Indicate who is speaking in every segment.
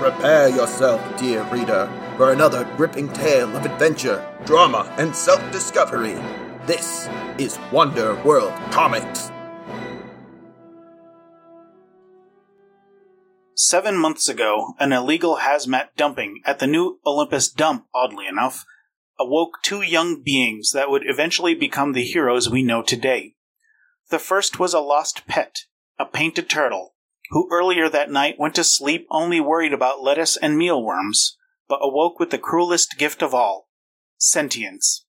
Speaker 1: Prepare yourself, dear reader, for another gripping tale of adventure, drama, and self discovery. This is Wonder World Comics.
Speaker 2: Seven months ago, an illegal hazmat dumping at the new Olympus dump, oddly enough, awoke two young beings that would eventually become the heroes we know today. The first was a lost pet, a painted turtle, who earlier that night went to sleep only worried about lettuce and mealworms, but awoke with the cruelest gift of all sentience.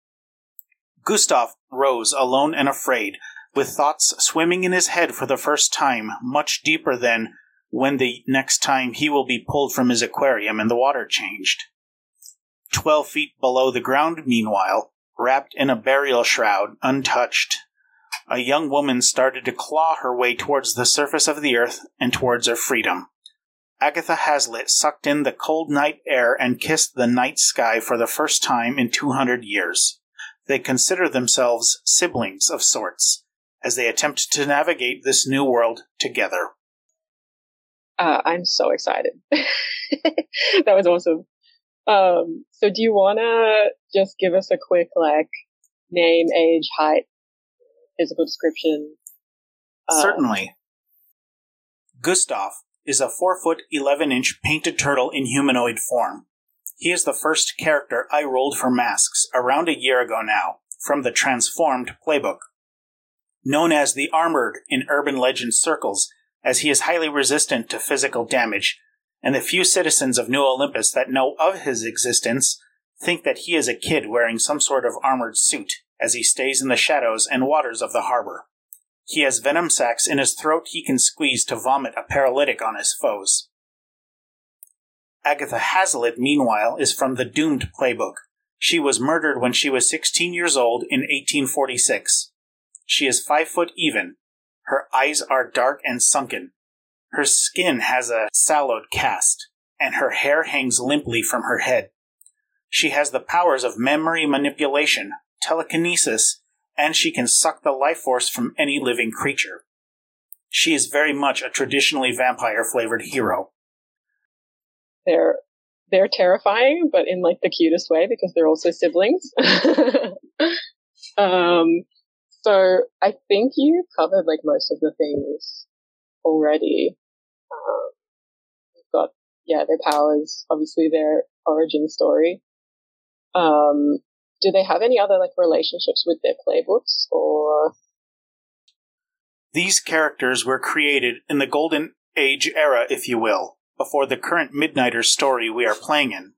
Speaker 2: Gustav rose alone and afraid, with thoughts swimming in his head for the first time, much deeper than when the next time he will be pulled from his aquarium and the water changed. Twelve feet below the ground, meanwhile, wrapped in a burial shroud, untouched, a young woman started to claw her way towards the surface of the earth and towards her freedom. Agatha Hazlitt sucked in the cold night air and kissed the night sky for the first time in 200 years. They consider themselves siblings of sorts as they attempt to navigate this new world together.
Speaker 3: Uh, I'm so excited. that was awesome. Um, so do you want to just give us a quick, like, name, age, height, physical description?
Speaker 2: Uh, Certainly. Gustav is a 4 foot 11 inch painted turtle in humanoid form. He is the first character I rolled for masks around a year ago now, from the Transformed playbook. Known as the Armored in urban legend circles, as he is highly resistant to physical damage, and the few citizens of New Olympus that know of his existence think that he is a kid wearing some sort of armored suit as he stays in the shadows and waters of the harbor. He has venom sacs in his throat he can squeeze to vomit a paralytic on his foes. Agatha Hazlitt, meanwhile, is from the Doomed playbook. She was murdered when she was 16 years old in 1846. She is five foot even. Her eyes are dark and sunken. Her skin has a sallowed cast, and her hair hangs limply from her head. She has the powers of memory manipulation, telekinesis, and she can suck the life force from any living creature. She is very much a traditionally vampire flavored hero.
Speaker 3: They're they're terrifying, but in like the cutest way because they're also siblings. um, so I think you covered like most of the things already. Um, we've got yeah their powers, obviously their origin story. Um, do they have any other like relationships with their playbooks or?
Speaker 2: These characters were created in the golden age era if you will before the current midnighter story we are playing in.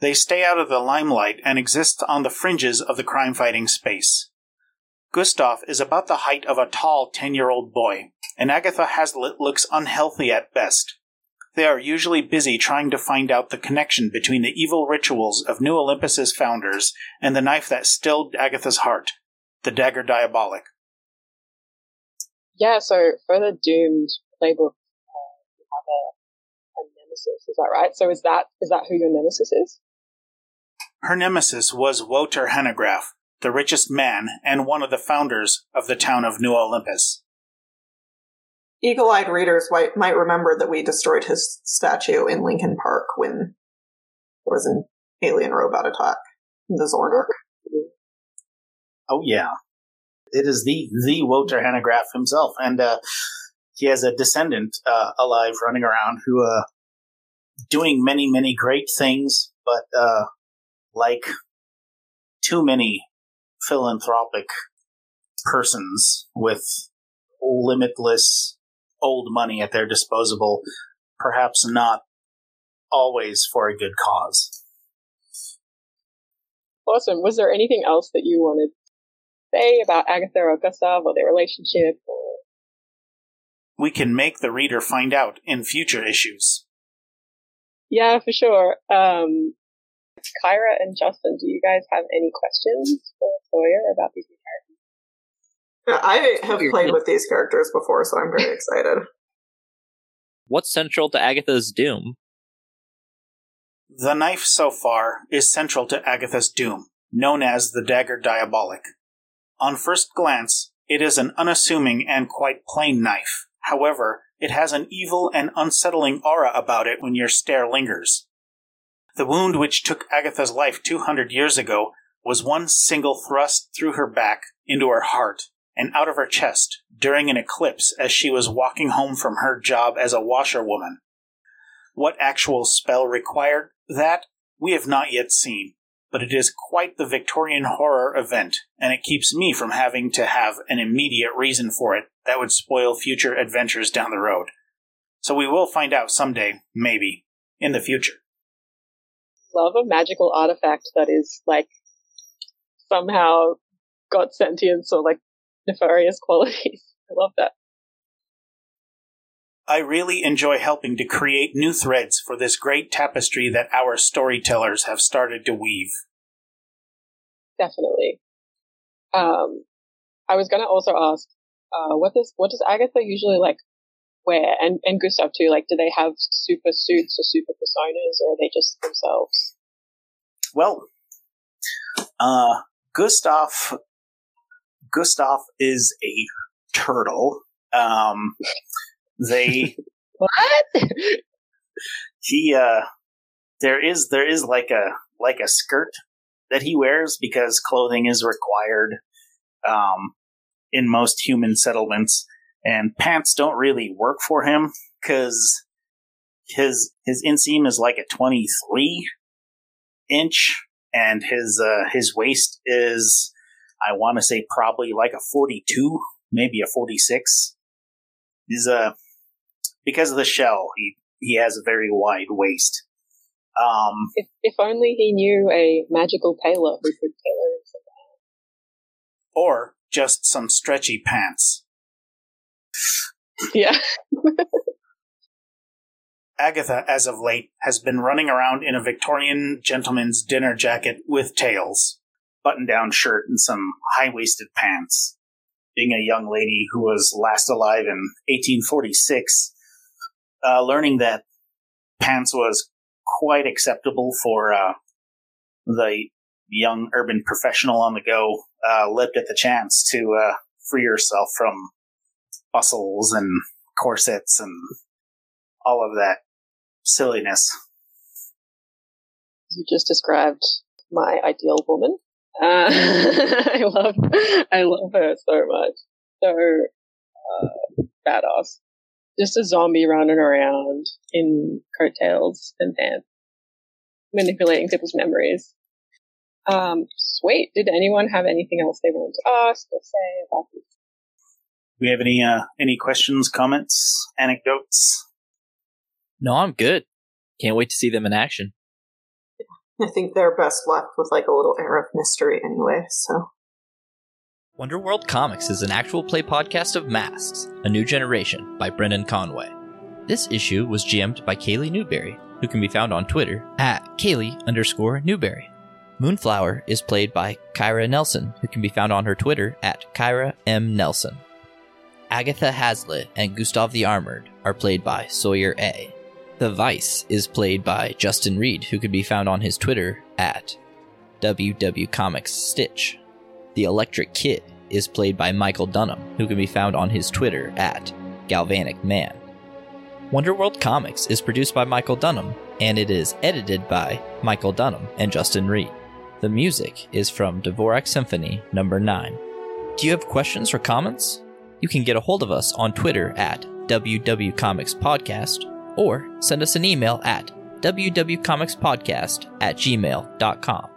Speaker 2: They stay out of the limelight and exist on the fringes of the crime fighting space. Gustav is about the height of a tall 10 year old boy and agatha hazlitt looks unhealthy at best they are usually busy trying to find out the connection between the evil rituals of New Olympus's founders and the knife that stilled Agatha's heart, the dagger diabolic.
Speaker 3: Yeah, so for the Doomed playbook, uh, you have a, a nemesis, is that right? So is that is that who your nemesis is?
Speaker 2: Her nemesis was Wouter Hanegraaff, the richest man and one of the founders of the town of New Olympus
Speaker 4: eagle-eyed readers might, might remember that we destroyed his statue in Lincoln Park when there was an alien robot attack in the Zornark.
Speaker 2: Oh yeah, it is the the Wouter Hanegraaff himself, and uh, he has a descendant uh, alive running around who uh, doing many many great things, but uh, like too many philanthropic persons with limitless old money at their disposal, perhaps not always for a good cause.
Speaker 3: Awesome. Was there anything else that you wanted to say about Agatha or Gustav or their relationship? Or...
Speaker 2: We can make the reader find out in future issues.
Speaker 3: Yeah, for sure. Um, Kyra and Justin, do you guys have any questions for Sawyer about these?
Speaker 4: I have played with these characters before, so I'm very excited.
Speaker 5: What's central to Agatha's doom?
Speaker 2: The knife so far is central to Agatha's doom, known as the dagger diabolic. On first glance, it is an unassuming and quite plain knife. However, It has an evil and unsettling aura about it when your stare lingers. The wound which took Agatha's life 200 years ago was one single thrust through her back into her heart and out of her chest during an eclipse as she was walking home from her job as a washerwoman. What actual spell required that, we have not yet seen, but it is quite the Victorian horror event, and it keeps me from having to have an immediate reason for it that would spoil future adventures down the road. So we will find out someday, maybe, in the future.
Speaker 3: Love a magical artifact that is like somehow got sentience or like nefarious qualities. I love that.
Speaker 2: I really enjoy helping to create new threads for this great tapestry that our storytellers have started to weave.
Speaker 3: Definitely. Um, I was gonna also ask, uh, what does what does Agatha usually like wear, and and Gustav too? Like, do they have super suits or super personas, or are they just themselves?
Speaker 2: Well, uh, Gustav Gustav is a turtle. Um, they
Speaker 3: What?
Speaker 2: he uh there is there is like a like a skirt that he wears because clothing is required um in most human settlements and pants don't really work for him cuz his his inseam is like a 23 inch and his uh his waist is I want to say probably like a 42 maybe a 46 he's a because of the shell, he he has a very wide waist. Um,
Speaker 3: if if only he knew a magical tailor who could tailor him
Speaker 2: or just some stretchy pants.
Speaker 3: Yeah.
Speaker 2: Agatha, as of late, has been running around in a Victorian gentleman's dinner jacket with tails, button down shirt, and some high waisted pants. Being a young lady who was last alive in 1846, uh, learning that pants was quite acceptable for uh, the young urban professional on the go, uh, at the chance to uh, free herself from bustles and corsets and all of that silliness.
Speaker 3: You just described my ideal woman. Uh, I love, I love her so much. So uh, badass. Just a zombie running around in coattails and pants, manipulating people's memories. Um, sweet. Did anyone have anything else they wanted to ask or say about this?
Speaker 2: Do we have any uh, any questions, comments, anecdotes?
Speaker 5: No, I'm good. Can't wait to see them in action.
Speaker 4: I think they're best left with like a little air of mystery anyway, so.
Speaker 5: Wonderworld Comics is an actual play podcast of Masks, A New Generation by Brendan Conway. This issue was GM'd by Kaylee Newberry, who can be found on Twitter at Kaylee underscore Newberry. Moonflower is played by Kyra Nelson, who can be found on her Twitter at Kyra M. Nelson. Agatha Hazlitt and Gustav the Armored are played by Sawyer A. The Vice is played by Justin Reed, who can be found on his Twitter at WW Comics Stitch. The Electric Kid is played by Michael Dunham, who can be found on his Twitter at Galvanic Man. Wonderworld Comics is produced by Michael Dunham, and it is edited by Michael Dunham and Justin Reed. The music is from Dvorak Symphony Number 9. Do you have questions or comments? You can get a hold of us on Twitter at WW Podcast or send us an email at wwwcomicspodcast at gmail.com.